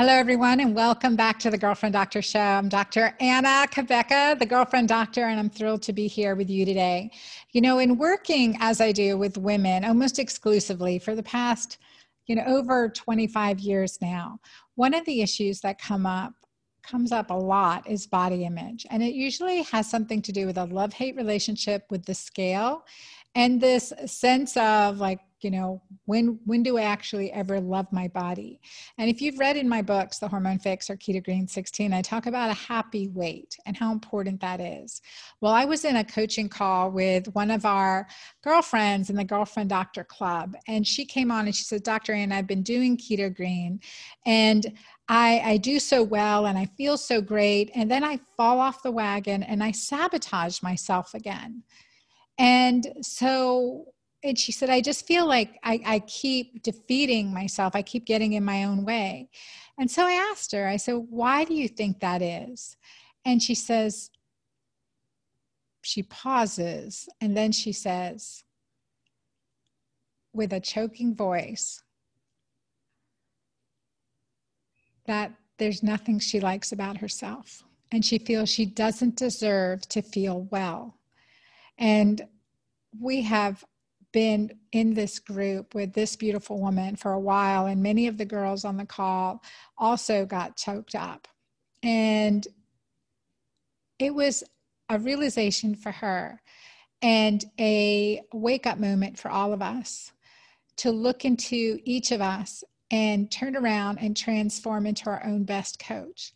Hello, everyone, and welcome back to the Girlfriend Doctor Show. I'm Dr. Anna Cabeca, the Girlfriend Doctor, and I'm thrilled to be here with you today. You know, in working as I do with women almost exclusively for the past, you know, over 25 years now, one of the issues that come up comes up a lot is body image. And it usually has something to do with a love hate relationship with the scale and this sense of like you know when when do i actually ever love my body and if you've read in my books the hormone fix or keto green 16 i talk about a happy weight and how important that is well i was in a coaching call with one of our girlfriends in the girlfriend doctor club and she came on and she said dr ann i've been doing keto green and I, I do so well and I feel so great. And then I fall off the wagon and I sabotage myself again. And so and she said, I just feel like I, I keep defeating myself. I keep getting in my own way. And so I asked her, I said, why do you think that is? And she says, she pauses and then she says, with a choking voice, that there's nothing she likes about herself. And she feels she doesn't deserve to feel well. And we have been in this group with this beautiful woman for a while, and many of the girls on the call also got choked up. And it was a realization for her and a wake up moment for all of us to look into each of us and turn around and transform into our own best coach.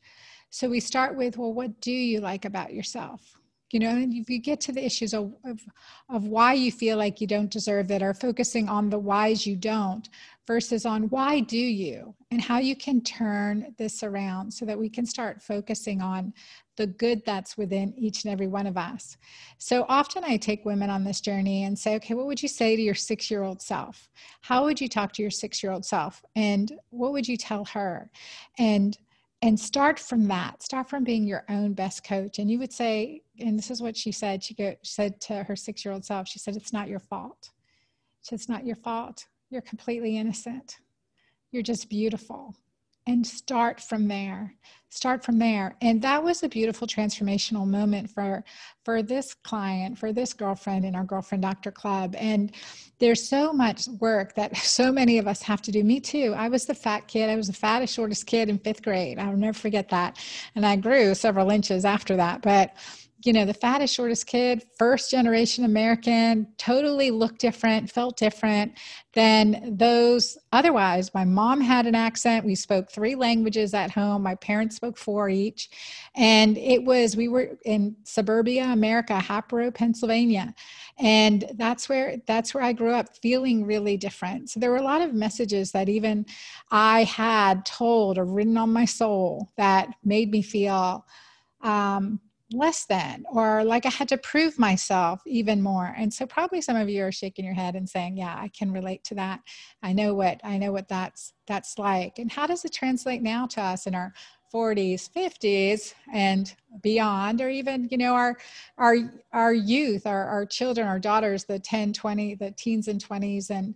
So we start with, well, what do you like about yourself? You know and if you get to the issues of, of, of why you feel like you don't deserve it or focusing on the whys you don't versus on why do you and how you can turn this around so that we can start focusing on the good that's within each and every one of us. So often I take women on this journey and say, okay, what would you say to your six year old self? How would you talk to your six year old self? And what would you tell her? And and start from that start from being your own best coach. And you would say and this is what she said she, go, she said to her six year old self she said it's not your fault. She said it's not your fault. You're completely innocent. You're just beautiful and start from there start from there. And that was a beautiful transformational moment for for this client for this girlfriend in our girlfriend doctor club. And there's so much work that so many of us have to do. Me too. I was the fat kid. I was the fattest shortest kid in fifth grade. I'll never forget that. And i grew several inches after that. But you know, the fattest, shortest kid, first generation American, totally looked different, felt different than those otherwise. My mom had an accent. We spoke three languages at home. My parents spoke four each. And it was, we were in suburbia America, Hatboro, Pennsylvania. And that's where, that's where I grew up feeling really different. So there were a lot of messages that even I had told or written on my soul that made me feel um, less than or like I had to prove myself even more. And so probably some of you are shaking your head and saying, "Yeah, I can relate to that. I know what I know what that's that's like." And how does it translate now to us in our 40s, 50s and beyond or even, you know, our our our youth, our our children, our daughters, the 10, 20, the teens and 20s and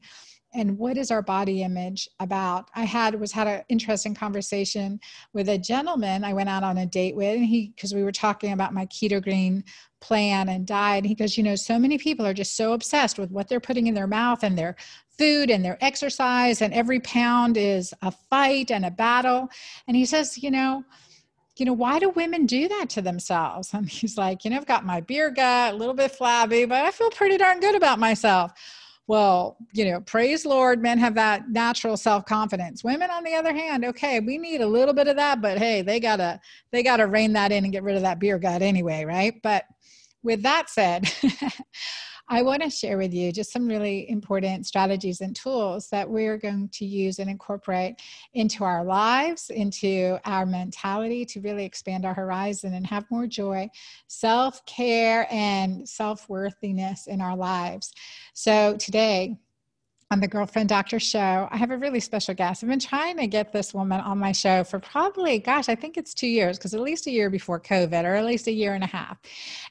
and what is our body image about? I had was had an interesting conversation with a gentleman i went out on a date with and he because we were talking about my keto green plan and diet and he goes you know so many people are just so obsessed with what they're putting in their mouth and their food and their exercise and every pound is a fight and a battle. And he says you know you know, why do women do that to themselves? And he's like, you know, I've got my beer gut, a little bit flabby, but I feel pretty darn good about myself well, you know, praise Lord, men have that natural self-confidence. Women, on the other hand, okay, we need a little bit of that, but hey, they gotta they gotta rein that in and get rid of that beer gut anyway, right? But with that said, I want to share with you just some really important strategies and tools that we're going to use and incorporate into our lives, into our mentality to really expand our horizon and have more joy, self care, and self worthiness in our lives. So today, on the Girlfriend Doctor Show, I have a really special guest. I've been trying to get this woman on my show for probably, gosh, I think it's two years, because at least a year before COVID, or at least a year and a half.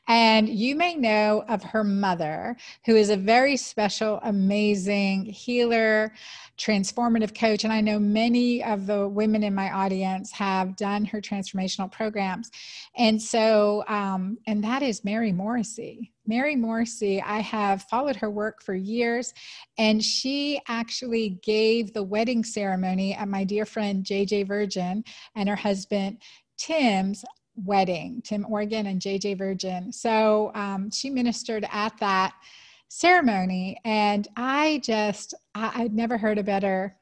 And you may know of her mother, who is a very special, amazing healer, transformative coach. And I know many of the women in my audience have done her transformational programs. And so, um, and that is Mary Morrissey. Mary Morrissey, I have followed her work for years, and she actually gave the wedding ceremony at my dear friend JJ Virgin and her husband Tim's wedding, Tim Organ and JJ Virgin. So um, she ministered at that ceremony, and I just, I, I'd never heard a better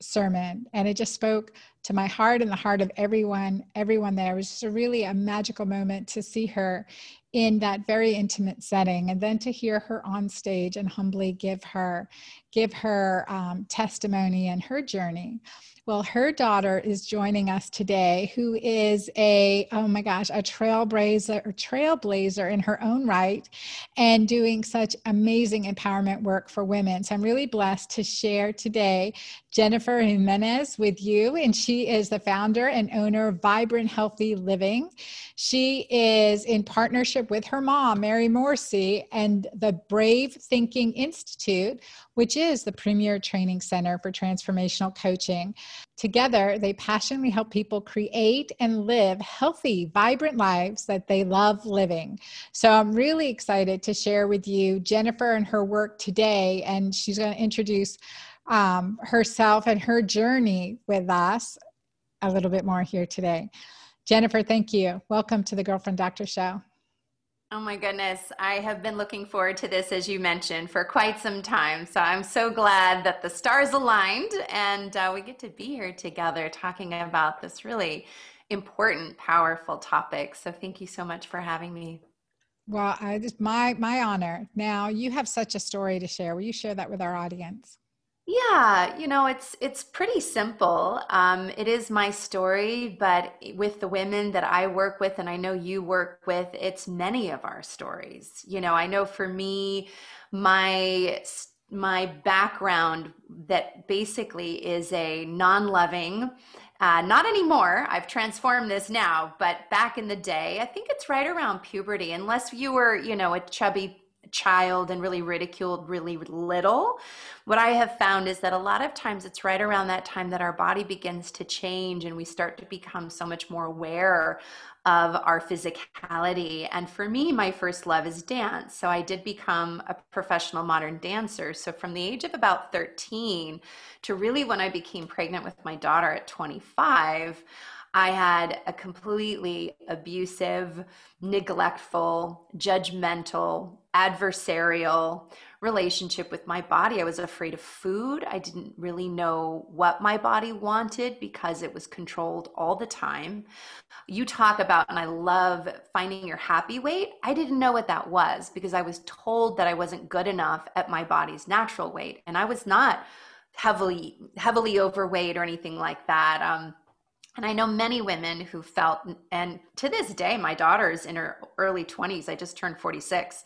sermon. And it just spoke to my heart and the heart of everyone everyone there. It was just a really a magical moment to see her in that very intimate setting and then to hear her on stage and humbly give her give her um, testimony and her journey well, her daughter is joining us today, who is a, oh my gosh, a trailblazer, trailblazer in her own right and doing such amazing empowerment work for women. So I'm really blessed to share today Jennifer Jimenez with you. And she is the founder and owner of Vibrant Healthy Living. She is in partnership with her mom, Mary Morrissey, and the Brave Thinking Institute, which is the premier training center for transformational coaching. Together, they passionately help people create and live healthy, vibrant lives that they love living. So I'm really excited to share with you Jennifer and her work today, and she's going to introduce um, herself and her journey with us a little bit more here today. Jennifer, thank you. Welcome to the Girlfriend Doctor Show. Oh my goodness. I have been looking forward to this, as you mentioned, for quite some time. So I'm so glad that the stars aligned and uh, we get to be here together talking about this really important, powerful topic. So thank you so much for having me. Well, I just my my honor. Now you have such a story to share. Will you share that with our audience? Yeah, you know, it's it's pretty simple. Um, it is my story, but with the women that I work with, and I know you work with, it's many of our stories. You know, I know for me, my my background that basically is a non-loving. Uh, not anymore. I've transformed this now, but back in the day, I think it's right around puberty. Unless you were, you know, a chubby child and really ridiculed really little, what I have found is that a lot of times it's right around that time that our body begins to change and we start to become so much more aware of our physicality. And for me, my first love is dance. So I did become a professional modern dancer. So from the age of about 13 to really when I became pregnant with my daughter at 25, I had a completely abusive, neglectful, judgmental, adversarial relationship with my body. I was afraid of food. I didn't really know what my body wanted because it was controlled all the time. You talk about, and I love finding your happy weight. I didn't know what that was because I was told that I wasn't good enough at my body's natural weight. And I was not heavily, heavily overweight or anything like that. Um, and I know many women who felt, and to this day, my daughter's in her early 20s. I just turned 46,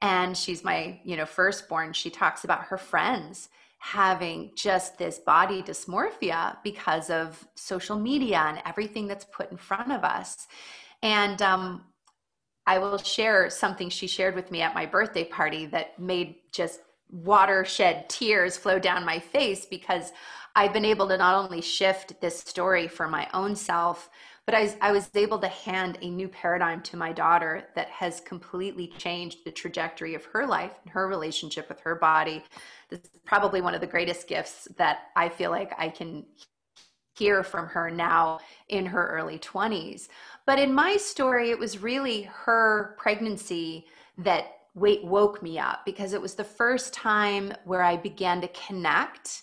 and she's my, you know, firstborn. She talks about her friends having just this body dysmorphia because of social media and everything that's put in front of us. And um, I will share something she shared with me at my birthday party that made just watershed tears flow down my face because I've been able to not only shift this story for my own self, but I, I, was able to hand a new paradigm to my daughter that has completely changed the trajectory of her life and her relationship with her body. This is probably one of the greatest gifts that I feel like I can hear from her now in her early 20s. But in my story, it was really her pregnancy that woke me up because it was the first time where I began to connect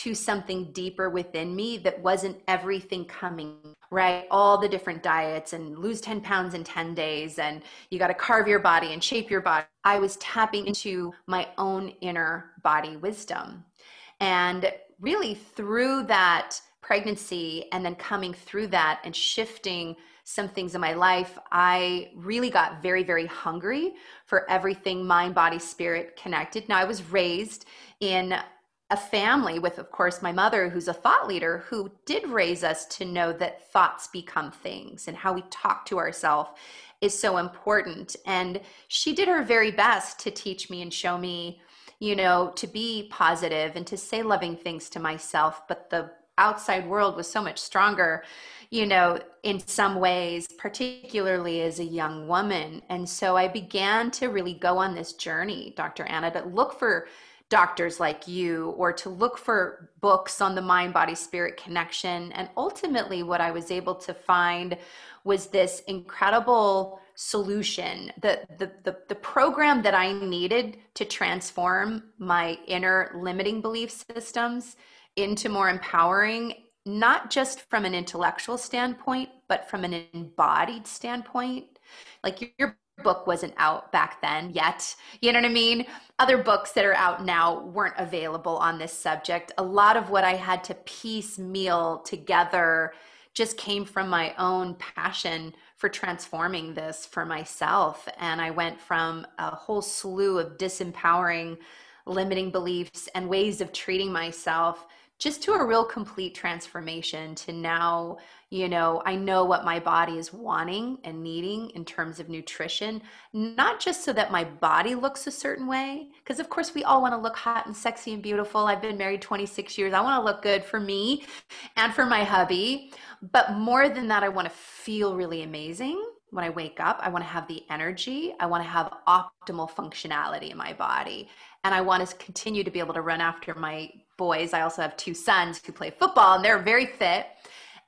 to something deeper within me that wasn't everything coming right? All the different diets and lose 10 pounds in 10 days and you got to carve your body and shape your body. I was tapping into my own inner body wisdom. And really through that pregnancy and then coming through that and shifting some things in my life, I really got very, very hungry for everything mind, body, spirit connected. Now, I was raised in a family with, of course, my mother, who's a thought leader, who did raise us to know that thoughts become things and how we talk to ourselves is so important. And she did her very best to teach me and show me, you know, to be positive and to say loving things to myself. But the outside world was so much stronger you know, in some ways, particularly as a young woman. And so I began to really go on this journey, Dr. Anna, to look for doctors like you or to look for books on the mind body spirit connection and ultimately what i was able to find was this incredible solution the, the the the, program that i needed to transform my inner limiting belief systems into more empowering not just from an intellectual standpoint, but from an embodied standpoint. Like your book wasn't out back then yet. You know what I mean? Other books that are out now weren't available on this subject. A lot of what I had to piecemeal together just came from my own passion for transforming this for myself. And I went from a whole slew of disempowering, limiting beliefs and ways of treating myself just to a real complete transformation to now, you know, I know what my body is wanting and needing in terms of nutrition, not just so that my body looks a certain way, because of course we all want to look hot and sexy and beautiful. I've been married 26 years. I want to look good for me and for my hubby. But more than that, I want to feel really amazing when I wake up. I want to have the energy. I want to have optimal functionality in my body. And I want to continue to be able to run after my boys. I also have two sons who play football and they're very fit.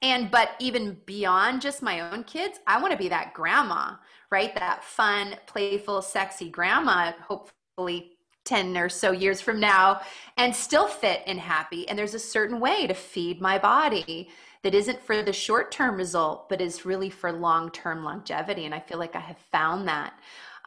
And but even beyond just my own kids, I want to be that grandma, right? That fun, playful, sexy grandma, hopefully 10 or so years from now, and still fit and happy. And there's a certain way to feed my body that isn't for the short term result, but is really for long term longevity. And I feel like I have found that.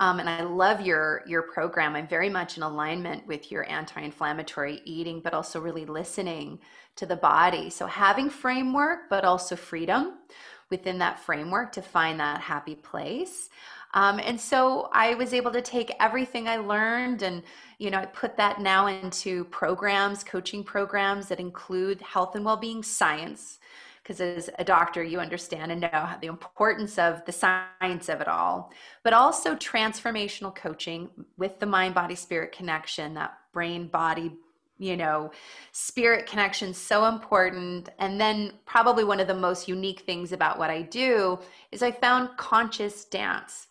Um, and I love your your program. I'm very much in alignment with your anti-inflammatory eating, but also really listening to the body. So having framework, but also freedom within that framework to find that happy place. Um, and so I was able to take everything I learned and, you know, I put that now into programs, coaching programs that include health and well-being science, because as a doctor, you understand and know the importance of the science of it all, but also transformational coaching with the mind body spirit connection, that brain body you know spirit connection so important. And then probably one of the most unique things about what i do is i found conscious dance.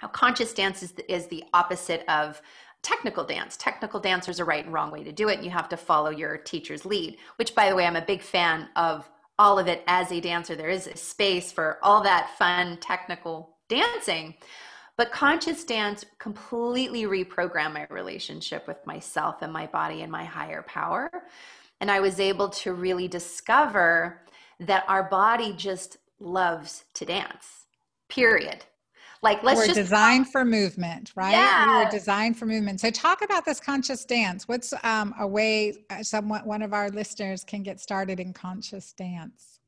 Now conscious dance is the, is the opposite of technical dance. Technical dance, there's a right and wrong way to do it, you have to follow your teacher's lead, which, by the way, I'm a big fan of all of it as a dancer. There is a space for all that fun technical dancing. But conscious dance completely reprogrammed my relationship with myself and my body and my higher power. And I was able to really discover that our body just loves to dance, period. Like let's we're just designed for movement, right? Yeah. We are designed for movement. So talk about this conscious dance. What's um, a way uh, someone one of our listeners can get started in conscious dance?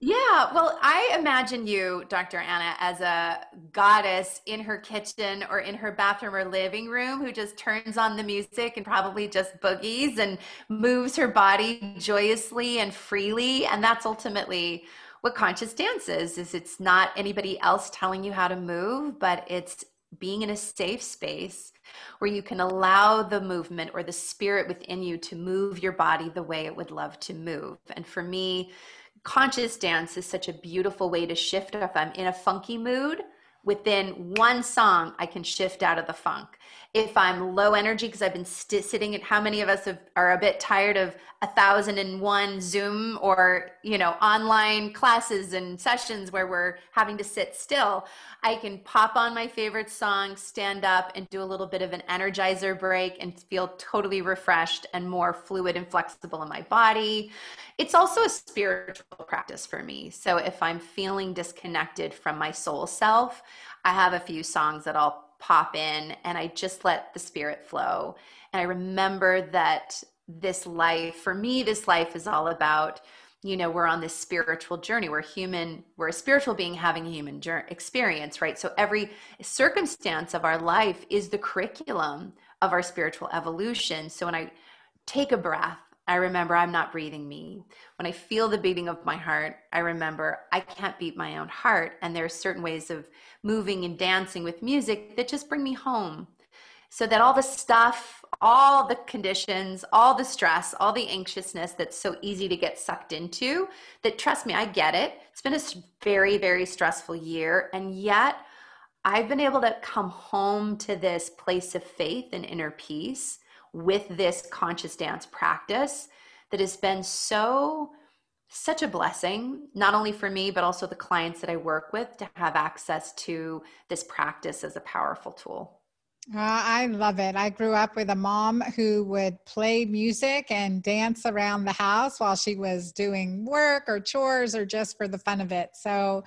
Yeah, well, I imagine you, Dr. Anna, as a goddess in her kitchen or in her bathroom or living room who just turns on the music and probably just boogies and moves her body joyously and freely. And that's ultimately what conscious dance is is it's not anybody else telling you how to move but it's being in a safe space where you can allow the movement or the spirit within you to move your body the way it would love to move. And for me conscious dance is such a beautiful way to shift if i'm in a funky mood within one song, I can shift out of the funk. If I'm low energy, because I've been st- sitting at how many of us have, are a bit tired of a thousand and one Zoom or, you know, online classes and sessions where we're having to sit still, I can pop on my favorite song, stand up, and do a little bit of an energizer break and feel totally refreshed and more fluid and flexible in my body. It's also a spiritual practice for me. So if I'm feeling disconnected from my soul self, I have a few songs that I'll pop in and I just let the spirit flow. And I remember that this life, for me, this life is all about, you know, we're on this spiritual journey. We're human, we're a spiritual being having a human experience, right? So every circumstance of our life is the curriculum of our spiritual evolution. So when I take a breath, I remember I'm not breathing me. When I feel the beating of my heart, I remember I can't beat my own heart. And there are certain ways of moving and dancing with music that just bring me home. So that all the stuff, all the conditions, all the stress, all the anxiousness that's so easy to get sucked into, that trust me, I get it. It's been a very, very stressful year. And yet, I've been able to come home to this place of faith and inner peace with this conscious dance practice that has been so such a blessing not only for me but also the clients that I work with to have access to this practice as a powerful tool. Uh, I love it. I grew up with a mom who would play music and dance around the house while she was doing work or chores or just for the fun of it. So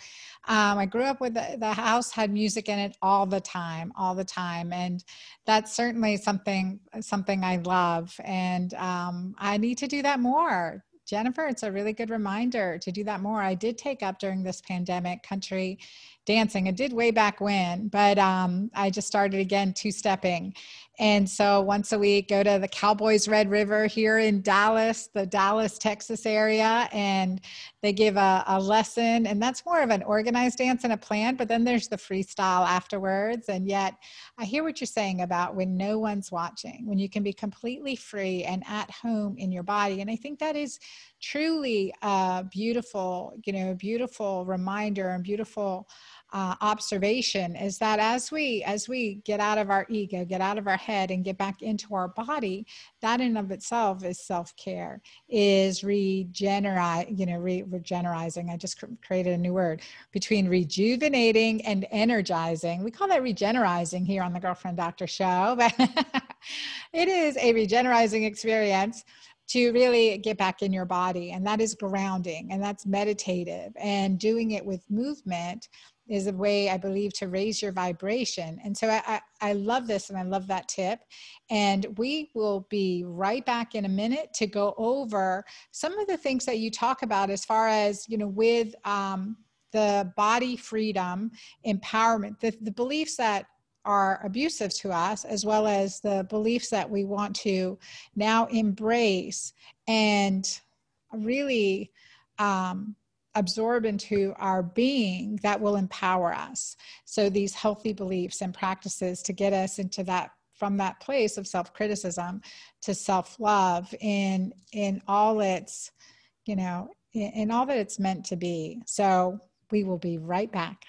um, I grew up with the, the, house had music in it all the time, all the time, and that's certainly something something I love. And um, I need to do that more. Jennifer, it's a really good reminder to do that more. I did take up during this pandemic country dancing. I did way back when, but um, I just started again two stepping. And so once a week, go to the Cowboys Red River here in Dallas, the Dallas, Texas area, and they give a, a lesson. And that's more of an organized dance and a plan, but then there's the freestyle afterwards. And yet, I hear what you're saying about when no one's watching, when you can be completely free and at home in your body. And I think that is truly a beautiful, you know, a beautiful reminder and beautiful uh, observation is that as we as we get out of our ego get out of our head and get back into our body that in of itself is self-care is regenerate you know re- regenerizing. I just cr- created a new word between rejuvenating and energizing. We call that regenerizing here on the girlfriend doctor show but it is a regenerizing experience to really get back in your body and that is grounding and that's meditative and doing it with movement is a way I believe to raise your vibration. And so I, I, I, love this and I love that tip. And we will be right back in a minute to go over some of the things that you talk about as far as, you know, with um, the body freedom, empowerment, the, the beliefs that are abusive to us, as well as the beliefs that we want to now embrace and really um, absorb into our being that will empower us. So these healthy beliefs and practices to get us into that from that place of self-criticism to self-love in in all its you know in, in all that it's meant to be. So we will be right back.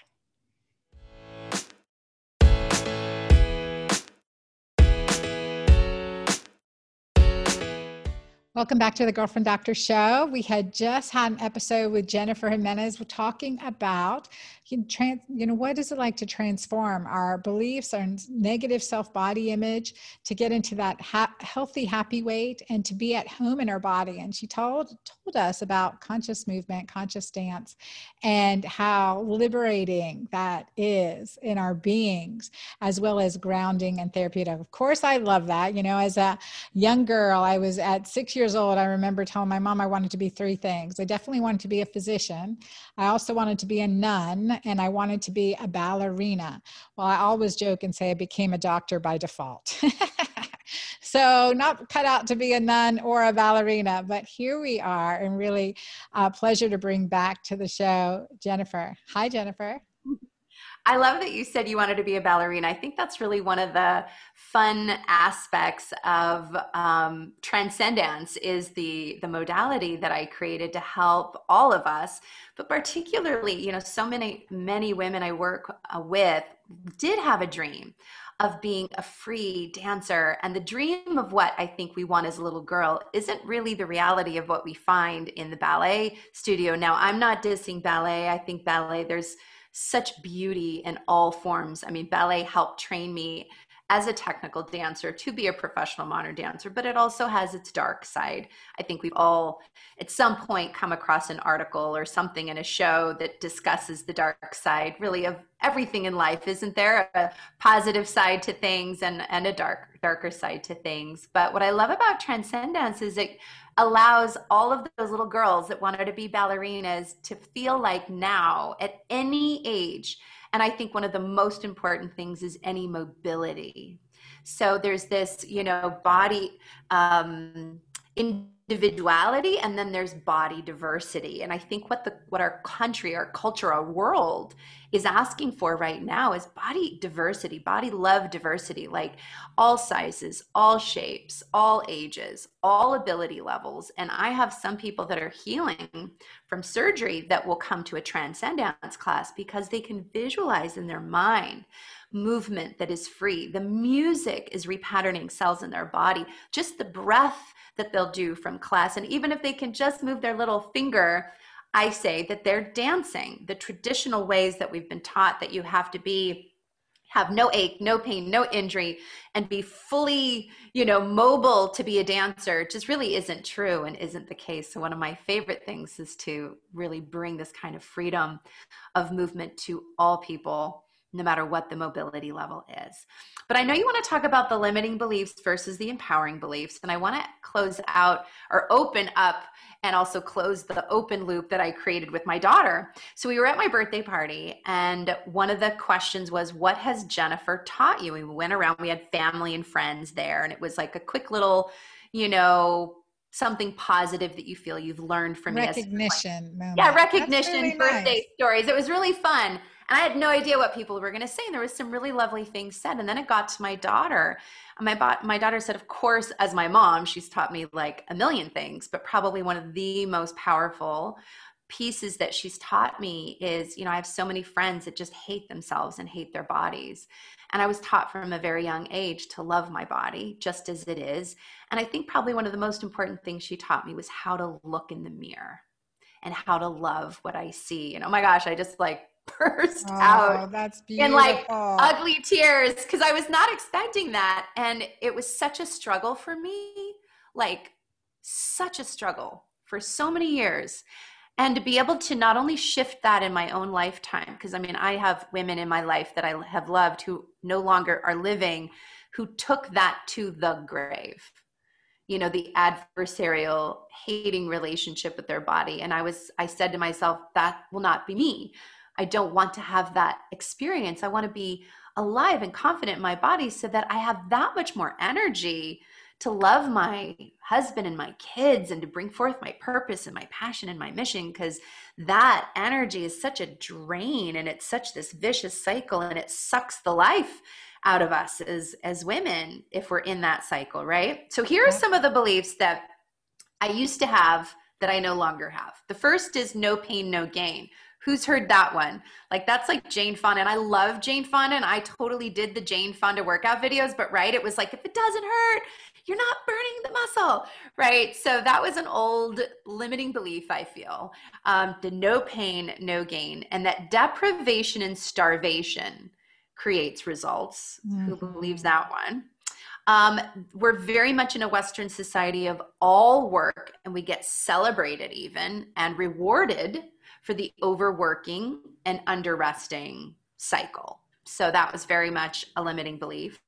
Welcome back to the Girlfriend Doctor Show. We had just had an episode with Jennifer Jimenez. We're talking about, you know, what is it like to transform our beliefs, our negative self body image, to get into that ha- healthy, happy weight, and to be at home in our body. And she told told us about conscious movement, conscious dance, and how liberating that is in our beings, as well as grounding and therapeutic. Of course, I love that. You know, as a young girl, I was at six years old, I remember telling my mom I wanted to be three things. I definitely wanted to be a physician. I also wanted to be a nun and I wanted to be a ballerina. Well, I always joke and say I became a doctor by default. so not cut out to be a nun or a ballerina, but here we are and really a pleasure to bring back to the show, Jennifer. Hi, Jennifer. I love that you said you wanted to be a ballerina. I think that's really one of the fun aspects of um, transcendence is the the modality that I created to help all of us, but particularly, you know, so many many women I work uh, with did have a dream of being a free dancer. And the dream of what I think we want as a little girl isn't really the reality of what we find in the ballet studio. Now, I'm not dissing ballet. I think ballet, there's such beauty in all forms. I mean, ballet helped train me as a technical dancer to be a professional modern dancer, but it also has its dark side. I think we've all at some point come across an article or something in a show that discusses the dark side really of everything in life. Isn't there a positive side to things and, and a dark darker side to things? But what I love about transcendence is it allows all of those little girls that wanted to be ballerinas to feel like now at any age and I think one of the most important things is any mobility. So there's this, you know, body um, individuality, and then there's body diversity. And I think what the what our country, our culture, our world is asking for right now is body diversity, body love diversity, like all sizes, all shapes, all ages, all ability levels. And I have some people that are healing from surgery that will come to a transcendence class because they can visualize in their mind movement that is free. The music is repatterning cells in their body, just the breath that they'll do from class. And even if they can just move their little finger I say that they're dancing the traditional ways that we've been taught that you have to be have no ache, no pain, no injury, and be fully, you know, mobile to be a dancer just really isn't true and isn't the case. So, one of my favorite things is to really bring this kind of freedom of movement to all people no matter what the mobility level is. But I know you want to talk about the limiting beliefs versus the empowering beliefs. And I want to close out or open up and also close the open loop that I created with my daughter. So we were at my birthday party, and one of the questions was, What has Jennifer taught you? We went around, we had family and friends there, and it was like a quick little, you know, something positive that you feel you've learned from recognition. Yeah, recognition, really birthday nice. stories. It was really fun. And I had no idea what people were going to say. And there was some really lovely things said. And then it got to my daughter. And my, my daughter said, of course, as my mom, she's taught me like a million things, but probably one of the most powerful pieces that she's taught me is you know i have so many friends that just hate themselves and hate their bodies and i was taught from a very young age to love my body just as it is and i think probably one of the most important things she taught me was how to look in the mirror and how to love what i see and oh my gosh i just like burst oh, out that's beautiful. in like ugly tears because I was not expecting that. And it was such a struggle for me, like such a struggle for so many years. And to be able to not only shift that in my own lifetime, because I mean, I have women in my life that I have loved who no longer are living, who took that to the grave you know the adversarial hating relationship with their body and i was i said to myself that will not be me I don't want to have that experience. I want to be alive and confident in my body so that I have that much more energy to love my husband and my kids and to bring forth my purpose and my passion and my mission because that energy is such a drain and it's such this vicious cycle and it sucks the life out of us as as women if we're in that cycle right? So here are some of the beliefs that i used to have that i no longer have. The first is no pain no gain Who's heard that one? Like that's like Jane Fonda. And I love Jane Fonda and I totally did the Jane Fonda workout videos, but right, it was like if it doesn't hurt, you're not burning the muscle, right? So that was an old limiting belief, I feel. Um, the no pain, no gain, and that deprivation and starvation creates results. Mm-hmm. Who believes that one? Um, we're very much in a Western society of all work, and we get celebrated even and rewarded for the overworking and underresting cycle. So that was very much a limiting belief.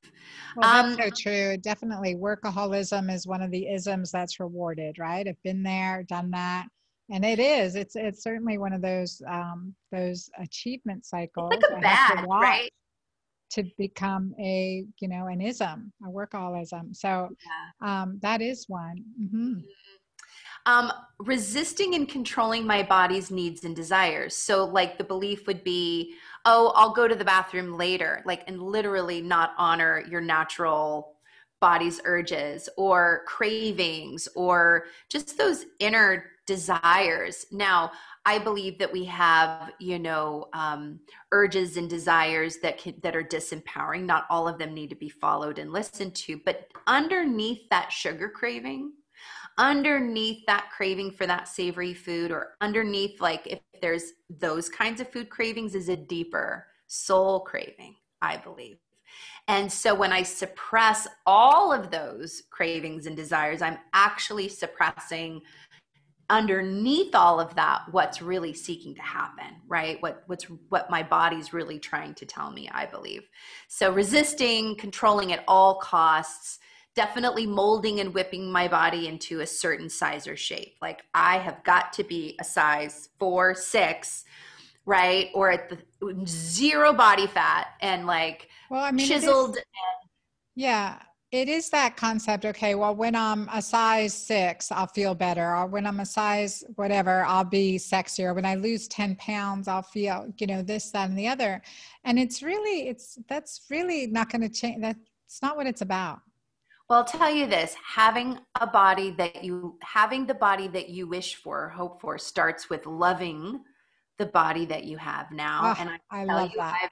Well, that's um, so true. Definitely, workaholism is one of the isms that's rewarded, right? I've been there, done that, and it is. It's it's certainly one of those um, those achievement cycles. It's like a bad, right? To become a you know an ism, a workaholism. So yeah. um, that is one. Mm-hmm. Um, resisting and controlling my body's needs and desires. So, like, the belief would be, oh, I'll go to the bathroom later, like, and literally not honor your natural body's urges or cravings or just those inner desires. Now, I believe that we have, you know, um, urges and desires that can, that are disempowering. Not all of them need to be followed and listened to, but underneath that sugar craving, underneath that craving for that savory food, or underneath, like if there's those kinds of food cravings, is a deeper soul craving. I believe. And so when I suppress all of those cravings and desires, I'm actually suppressing underneath all of that what's really seeking to happen right what what's what my body's really trying to tell me i believe so resisting controlling at all costs definitely molding and whipping my body into a certain size or shape. Like i have got to be a size 4 6 right? Or at the zero body fat and like well i mean chiseled and, yeah it is that concept okay well when i'm a size six i'll feel better. Or when i'm a size whatever i'll be sexier. When i lose 10 pounds i'll feel you know this that and the other. And it's really it's that's really not going to change that's not what it's about well i'll tell you this having a body that you having the body that you wish for hope for starts with loving the body that you have now oh, and i, I love you, that I've,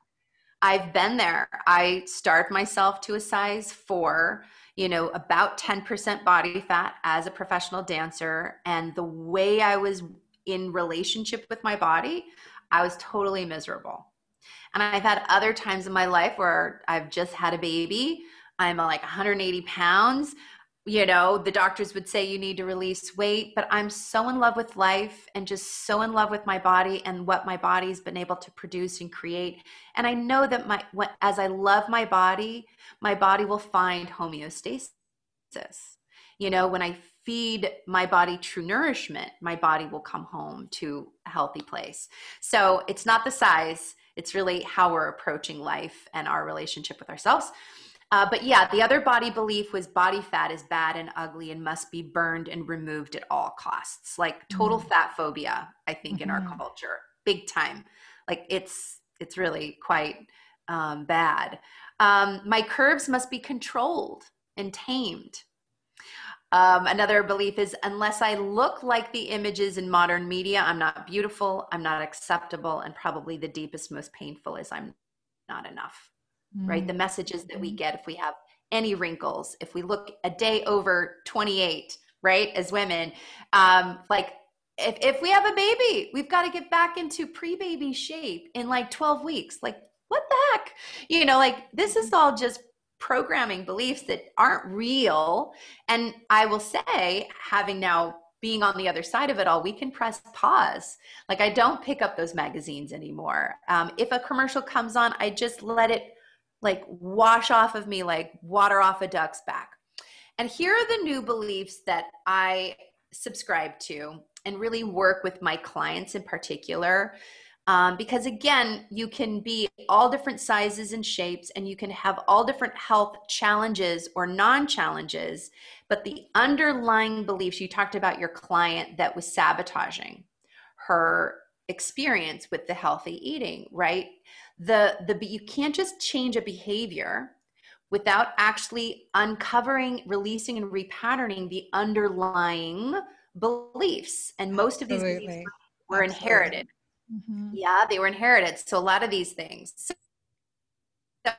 I've been there. I starved myself to a size four, you know, about 10% body fat as a professional dancer. And the way I was in relationship with my body, I was totally miserable. And I've had other times in my life where I've just had a baby. I'm uh, like 180 pounds you know, the doctors would say you need to release weight, but I'm so in love with life and just so in love with my body and what my body's been able to produce and create. And I know that my as I love my body, my body will find homeostasis. You know, when I feed my body true nourishment, my body will come home to a healthy place. So, it's not the size, it's really how we're approaching life and our relationship with ourselves. Uh, but yeah, the other body belief was body fat is bad and ugly and must be burned and removed at all costs. Like total mm-hmm. fat phobia, I think, mm-hmm. in our mm-hmm. culture, big time. Like it's it's really quite um, bad. Um, my curves must be controlled and tamed. Um, another belief is unless I look like the images in modern media, I'm not beautiful, I'm not acceptable, and probably the deepest, most painful is I'm not enough mm-hmm. right? The mm. messages that we get if we have any wrinkles, if we look a day over 28, right, as women, um, like if, if we have a baby, we've got to get back into pre baby shape in like 12 weeks. Like, what the heck? You know, like this is all just programming beliefs that aren't real. And I will say, having now being on the other side of it all, we can press pause. Like I don't pick up those magazines anymore. Um, if a commercial comes on, I just let it like wash off of me like water off a duck's back. And here are the new beliefs that I subscribe to and really work with my clients in particular. Um, because again, you can be all different sizes and shapes, and you can have all different health challenges or non challenges. But the underlying beliefs you talked about your client that was sabotaging her experience with the healthy eating, right? The the you can't just change a behavior without actually uncovering releasing and repatterning the underlying beliefs and most of these Absolutely. were Absolutely. inherited mm-hmm. yeah they were inherited so a lot of these things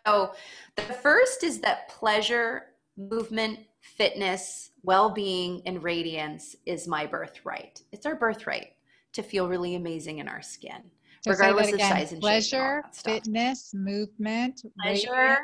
so the first is that pleasure movement fitness well-being and radiance is my birthright it's our birthright to feel really amazing in our skin so regardless of size and shape. pleasure, fitness, movement, pleasure,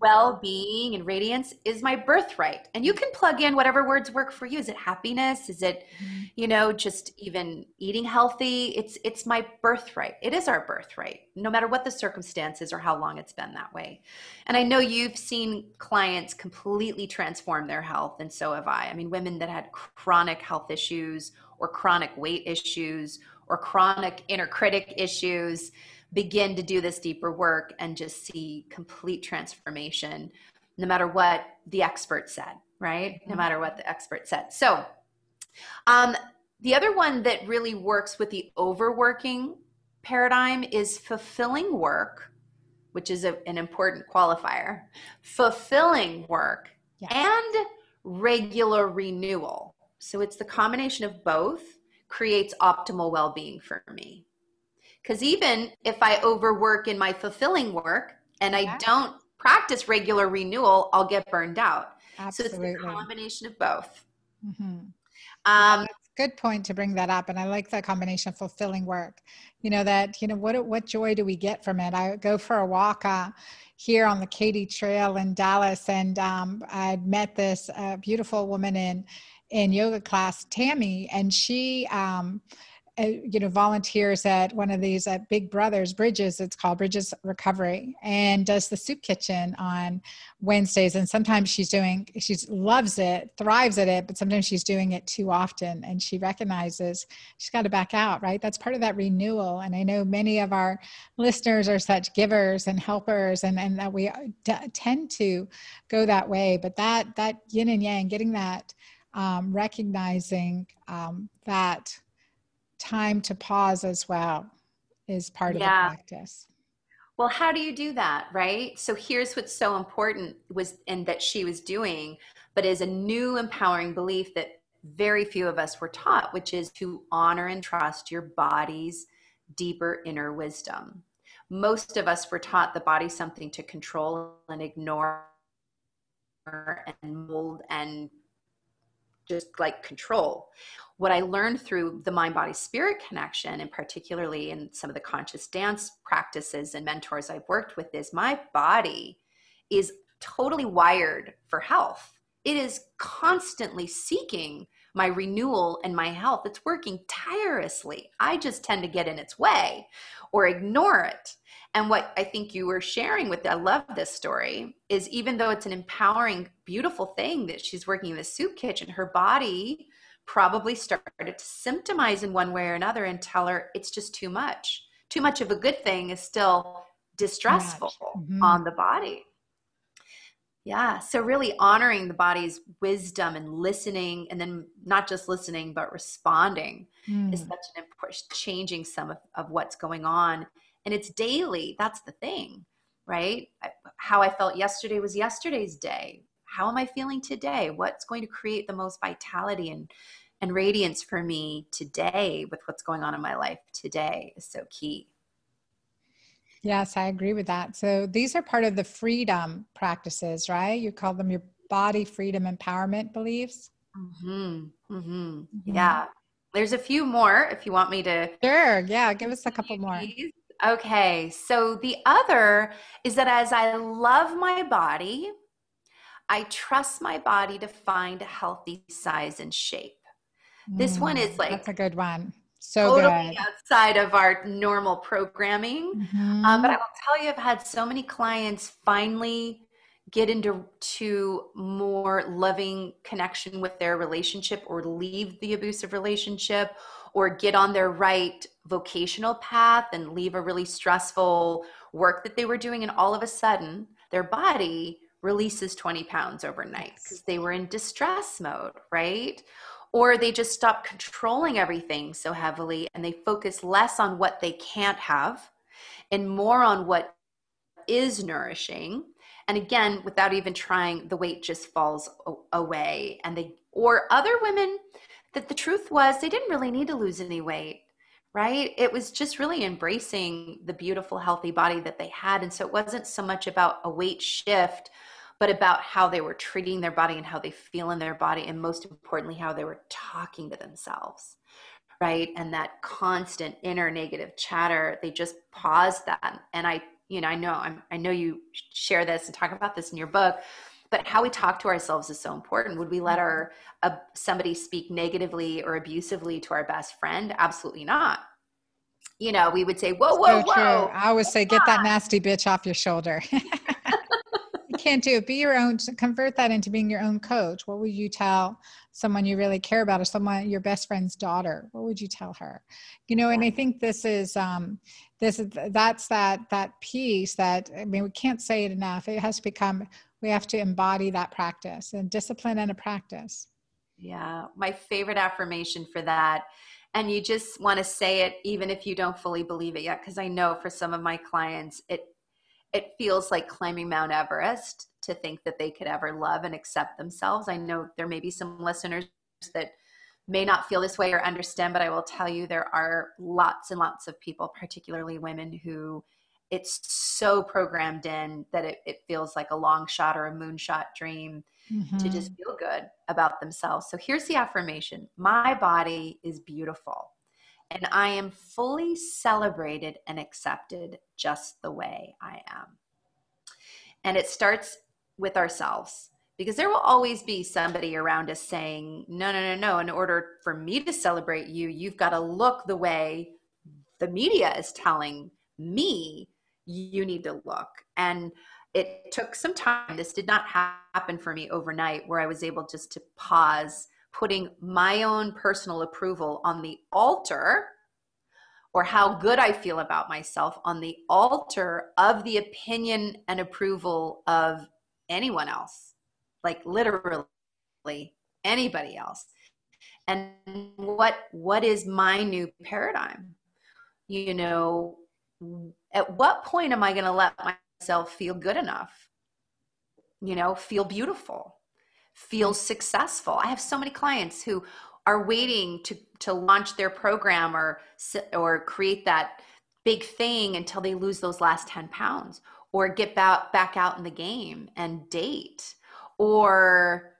well-being, and radiance is my birthright. And you can plug in whatever words work for you. Is it happiness? Is it, mm-hmm. you know, just even eating healthy? It's it's my birthright. It is our birthright, no matter what the circumstances or how long it's been that way. And I know you've seen clients completely transform their health, and so have I. I mean, women that had chronic health issues or chronic weight issues or chronic inner critic issues begin to do this deeper work and just see complete transformation no matter what the expert said right mm-hmm. no matter what the expert said so Um, the other one that really works with the overworking paradigm is fulfilling work, which is a, an important qualifier, fulfilling work, yes. and regular renewal. So it's the combination of both creates optimal well being for me. Because even if I overwork in my fulfilling work and I don't practice regular renewal, I'll get burned out. Absolutely. So it's a combination of both. Mm-hmm. Um, good point to bring that up and i like that combination of fulfilling work you know that you know what what joy do we get from it i go for a walk uh, here on the katy trail in dallas and um, i met this uh, beautiful woman in in yoga class tammy and she um, uh, you know volunteers at one of these at big brothers bridges it's called bridges recovery and does the soup kitchen on wednesdays and sometimes she's doing she loves it thrives at it but sometimes she's doing it too often and she recognizes she's got to back out right? That's part of that renewal and i know many of our listeners are such givers and helpers and and that we d- tend to go that way but that that yin and yang getting that um, recognizing um, that time to pause as well is part yeah. of the practice. Well, how do you do that, right? So here's what's so important was and that she was doing, but is a new empowering belief that very few of us were taught, which is to honor and trust your body's deeper inner wisdom. Most of us were taught the body something to control and ignore and mold and just like control what I learned through the mind body spirit connection, and particularly in some of the conscious dance practices and mentors I've worked with, is my body is totally wired for health. It is constantly seeking my renewal and my health. It's working tirelessly. I just tend to get in its way or ignore it. And what I think you were sharing with, I love this story, is even though it's an empowering, beautiful thing that she's working in the soup kitchen, her body probably started to symptomize in one way or another and tell her it's just too much. Too much of a good thing is still distressful mm-hmm. on the body. Yeah, so really honoring the body's wisdom and listening, and then not just listening, but responding mm. is such an important changing some of, of what's going on. And it's daily. That's the thing, right? How I felt yesterday was yesterday's day how am I feeling today? What's going to create the most vitality and and radiance for me today with what's going on in my life today is so key. Yes, I agree with that. So these are part of the freedom practices, right? You call them your body freedom empowerment beliefs. Mm-hmm. Mm-hmm. Mm-hmm. Yeah. There's a few more if you want me to. Sure. Yeah. Give us a couple more. Okay. So the other is that as I love my body, I trust my body to find a healthy size and shape. This one is mm, like that's a good one. So totally good. outside of our normal programming. Mm-hmm. Um, but I will tell you, I've had so many clients finally get into to more loving connection with their relationship or leave the abusive relationship or get on their right vocational path and leave a really stressful work that they were doing and all of a sudden their body releases 20 pounds overnight because they were in distress mode, right? Or they just stop controlling everything so heavily and they focus less on what they can't have and more on what is nourishing. And again, without even trying, the weight just falls away. And they, or other women that the truth was they didn't really need to lose any weight right? It was just really embracing the beautiful, healthy body that they had. And so it wasn't so much about a weight shift but about how they were treating their body and how they feel in their body, and most importantly, how they were talking to themselves, right? And that constant inner negative chatter, they just paused that. And I, you know, I know I'm, I know you share this and talk about this in your book, but how we talk to ourselves is so important. Would we let our uh, somebody speak negatively or abusively to our best friend? Absolutely not you know, we would say, whoa, whoa, so whoa. True. I always say, get that nasty bitch off your shoulder. You can't do it. Be your own, convert that into being your own coach. What would you tell someone you really care about or someone, your best friend's daughter? What would you tell her? You know, and I think this is, um, this is, that's that, that piece that, I mean, we can't say it enough. It has to become, we have to embody that practice and discipline and a practice. Yeah. My favorite affirmation for that. And you just want to say it even if you don't fully believe it yet. Because I know for some of my clients, it it feels like climbing Mount Everest to think that they could ever love and accept themselves. I know there may be some listeners that may not feel this way or understand, but I will tell you there are lots and lots of people, particularly women, who it's so programmed in that it, it feels like a long shot or a moonshot dream mm-hmm. to just feel good about themselves. So here's the affirmation My body is beautiful, and I am fully celebrated and accepted just the way I am. And it starts with ourselves because there will always be somebody around us saying, no, no, no, no. In order for me to celebrate you, you've got to look the way the media is telling me you need to look. And it took some time. This did not happen for me overnight, where I was able just to pause, putting my own personal approval on the altar or how good I feel about myself on the altar of the opinion and approval of anyone else, like literally anybody else. And what what is my new paradigm? You know, at what point am I going to let myself feel good enough? You know, feel beautiful, feel mm-hmm. successful. I have so many clients who are waiting to to launch their program or or create that big thing until they lose those last 10 pounds or get back back out in the game and date or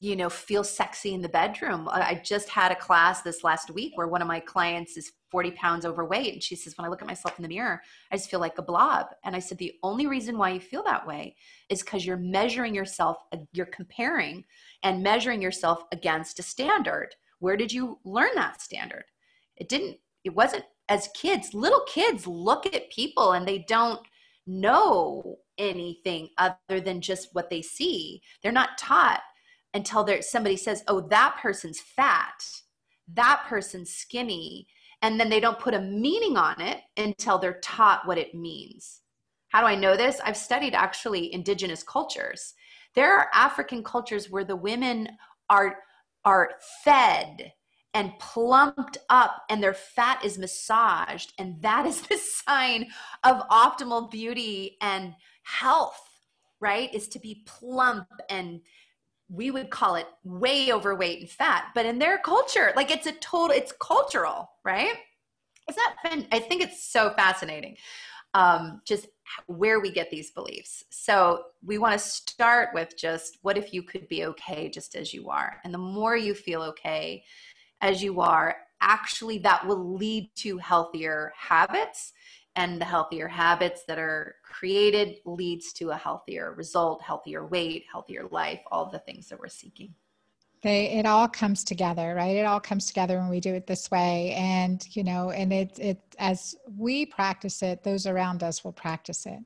you know feel sexy in the bedroom. I just had a class this last week where one of my clients is 40 pounds overweight and she says when i look at myself in the mirror i just feel like a blob. And i said the only reason why you feel that way is because you're measuring yourself you're comparing and measuring yourself against a standard. Where did you learn that standard? It didn't it wasn't as kids little kids look at people and they don't know anything other than just what they see. They're not taught until there somebody says, "Oh, that person's fat. That person's skinny." And then they don't put a meaning on it until they're taught what it means. How do I know this? I've studied actually indigenous cultures. There are African cultures where the women are are fed and plumped up and their fat is massaged and that is the sign of optimal beauty and health right is to be plump and we would call it way overweight and fat but in their culture like it's a total it's cultural right? Is that fun i think it's so fascinating um, just where we get these beliefs. So we want to start with just what if you could be okay just as you are? And the more you feel okay as you are actually that will lead to healthier habits and the healthier habits that are created leads to a healthier result healthier weight healthier life all the things that we're seeking. They it all comes together right? It all comes together when we do it this way. And you know and it it as we practice it those around us will practice it.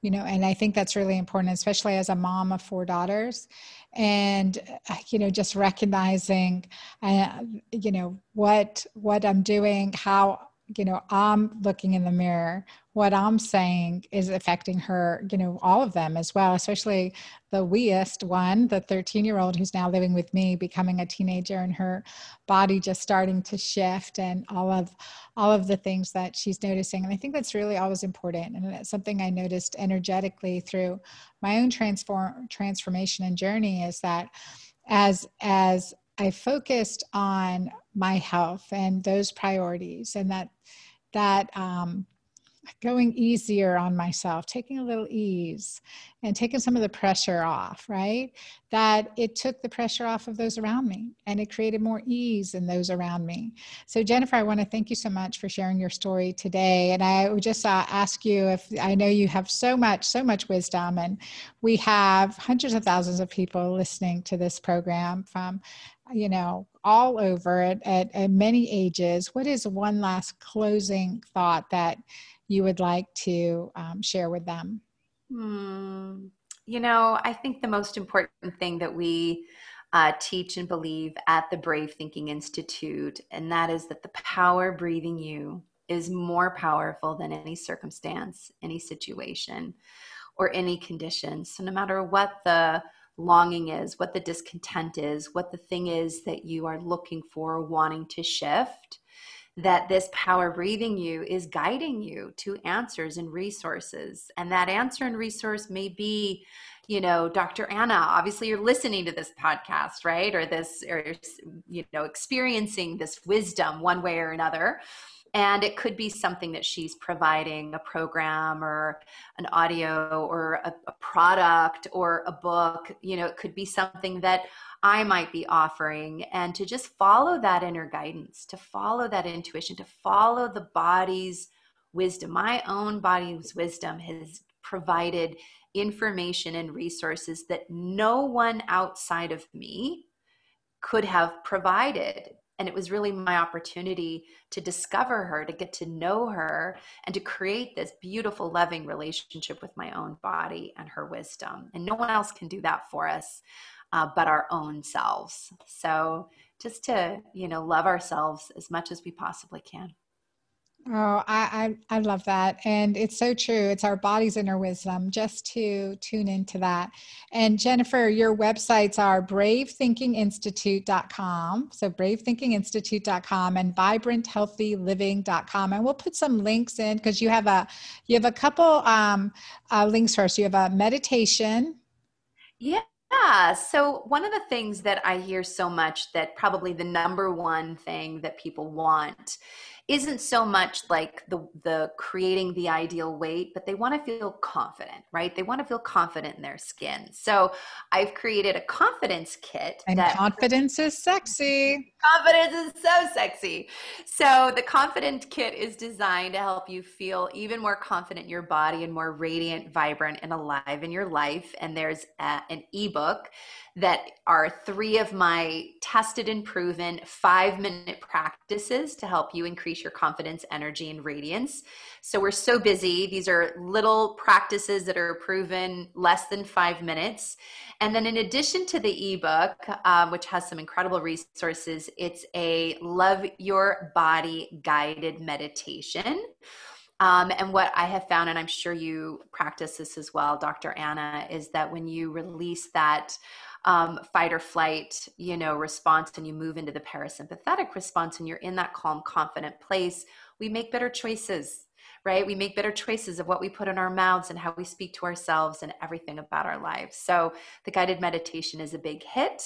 You know and i think that's really important especially as a mom of four daughters and uh, you know just recognizing uh, you know what what i'm doing how you know i'm looking in the mirror what i'm saying is affecting her you know all of them as well especially the weest one the 13 year old who's now living with me becoming a teenager and her body just starting to shift and all of all of the things that she's noticing. And i think that's really always important. And it's something i noticed energetically through my own transform transformation and journey is that as as I focused on my health and those priorities and that that um, going easier on myself, taking a little ease and taking some of the pressure off, right? That it took the pressure off of those around me and it created more ease in those around me. So, Jennifer, I want to thank you so much for sharing your story today. And I would just uh, ask you if I know you have so much, so much wisdom, and we have hundreds of thousands of people listening to this program from you know, all over at, at, at, many ages. What is one last closing thought that you would like to um, share with them? Hmm. You know, I think the most important thing that we uh, teach and believe at the Brave Thinking Institute, and that is that the power breathing you is more powerful than any circumstance, any situation, or any condition. So, no matter what the longing is, what the discontent is, what the thing is that you are looking for, wanting to shift, that this power breathing you is guiding you to answers and resources. And that answer and resource may be, you know, Dr. Anna, obviously you're listening to this podcast, right? Or this, or, you know, experiencing this wisdom one way or another and it could be something that she's providing a program or an audio or a, a, product or a book you know it could be something that i might be offering. And to just follow that inner guidance to follow that intuition to follow the body's wisdom. My own body's wisdom has provided information and resources that no one outside of me could have provided and it was really my opportunity to discover her to get to know her and to create this beautiful loving relationship with my own body and her wisdom. And no one else can do that for us uh, but our own selves. So just to you know love ourselves as much as we possibly can Oh, I, I, I love that. And it's so true. It's our body's inner wisdom just to tune into that. And Jennifer, your websites are bravethinkinginstitute.com. So bravethinkinginstitute.com and vibranthealthyliving.com. And we'll put some links in because you have a you have a couple um, uh, links first. You have a meditation. Yeah. Yeah. So, one of the things that I hear so much that probably the number one thing that people want isn't so much like the the creating the ideal weight but they want to feel confident right? They want to feel confident in their skin. So i've created a confidence kit and that, confidence is sexy. Confidence is so sexy. So the confidence kit is designed to help you feel even more confident in your body and more radiant vibrant and alive in your life. And there's a, an ebook that are three of my tested and proven five minute practices to help you increase your confidence, energy, and radiance. So we're so busy. These are little practices that are proven less than five minutes. And then, in addition to the ebook, um, which has some incredible resources, it's a Love Your Body guided meditation. Um, and what I have found, and I'm sure you practice this as well, Dr. Anna, is that when you release that um, fight or flight, you know, response, and you move into the parasympathetic response, and you're in that calm, confident place, we make better choices, right? We make better choices of what we put in our mouths and how we speak to ourselves and everything about our lives. So the guided meditation is a big hit,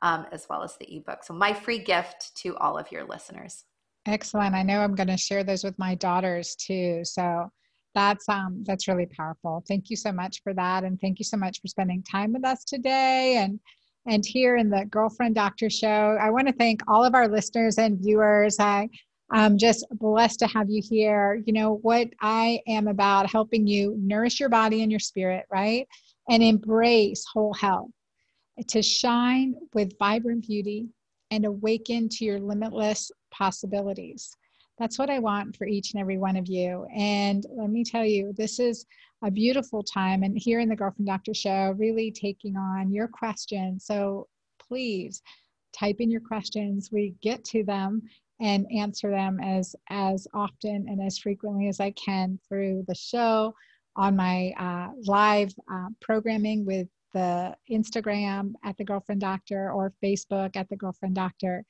um, as well as the ebook. So my free gift to all of your listeners. Excellent. I know I'm going to share those with my daughters too. So that's um that's really powerful. Thank you so much for that and thank you so much for spending time with us today and and here in the girlfriend doctor show. I want to thank all of our listeners and viewers. I i'm just blessed to have you here. You know what i am about helping you nourish your body and your spirit right? And embrace whole health to shine with vibrant beauty and awaken to your limitless possibilities that's what I want for each and every one of you. And let me tell you, this is a beautiful time. And here in the Girlfriend Doctor Show, really taking on your questions. So please type in your questions. We get to them and answer them as as often and as frequently as I can through the show on my uh, live uh, programming with the Instagram at the Girlfriend Doctor or Facebook at the Girlfriend Doctor.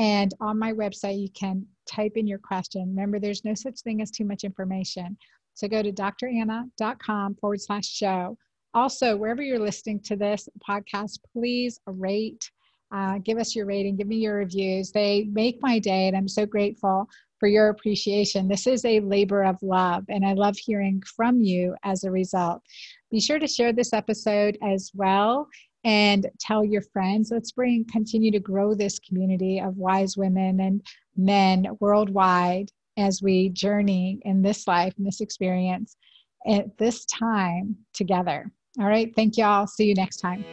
And on my website, you can type in your question. Remember, there's no such thing as too much information. So go to dranna.com forward slash show. Also, wherever you're listening to this podcast, please rate, uh, give us your rating, give me your reviews. They make my day, and I'm so grateful for your appreciation. This is a labor of love, and I love hearing from you as a result. Be sure to share this episode as well and tell your friends. Let's bring continue to grow this community of wise women and men worldwide as we journey in this life, in this experience, at this time together. All right. Thank you all. See you next time.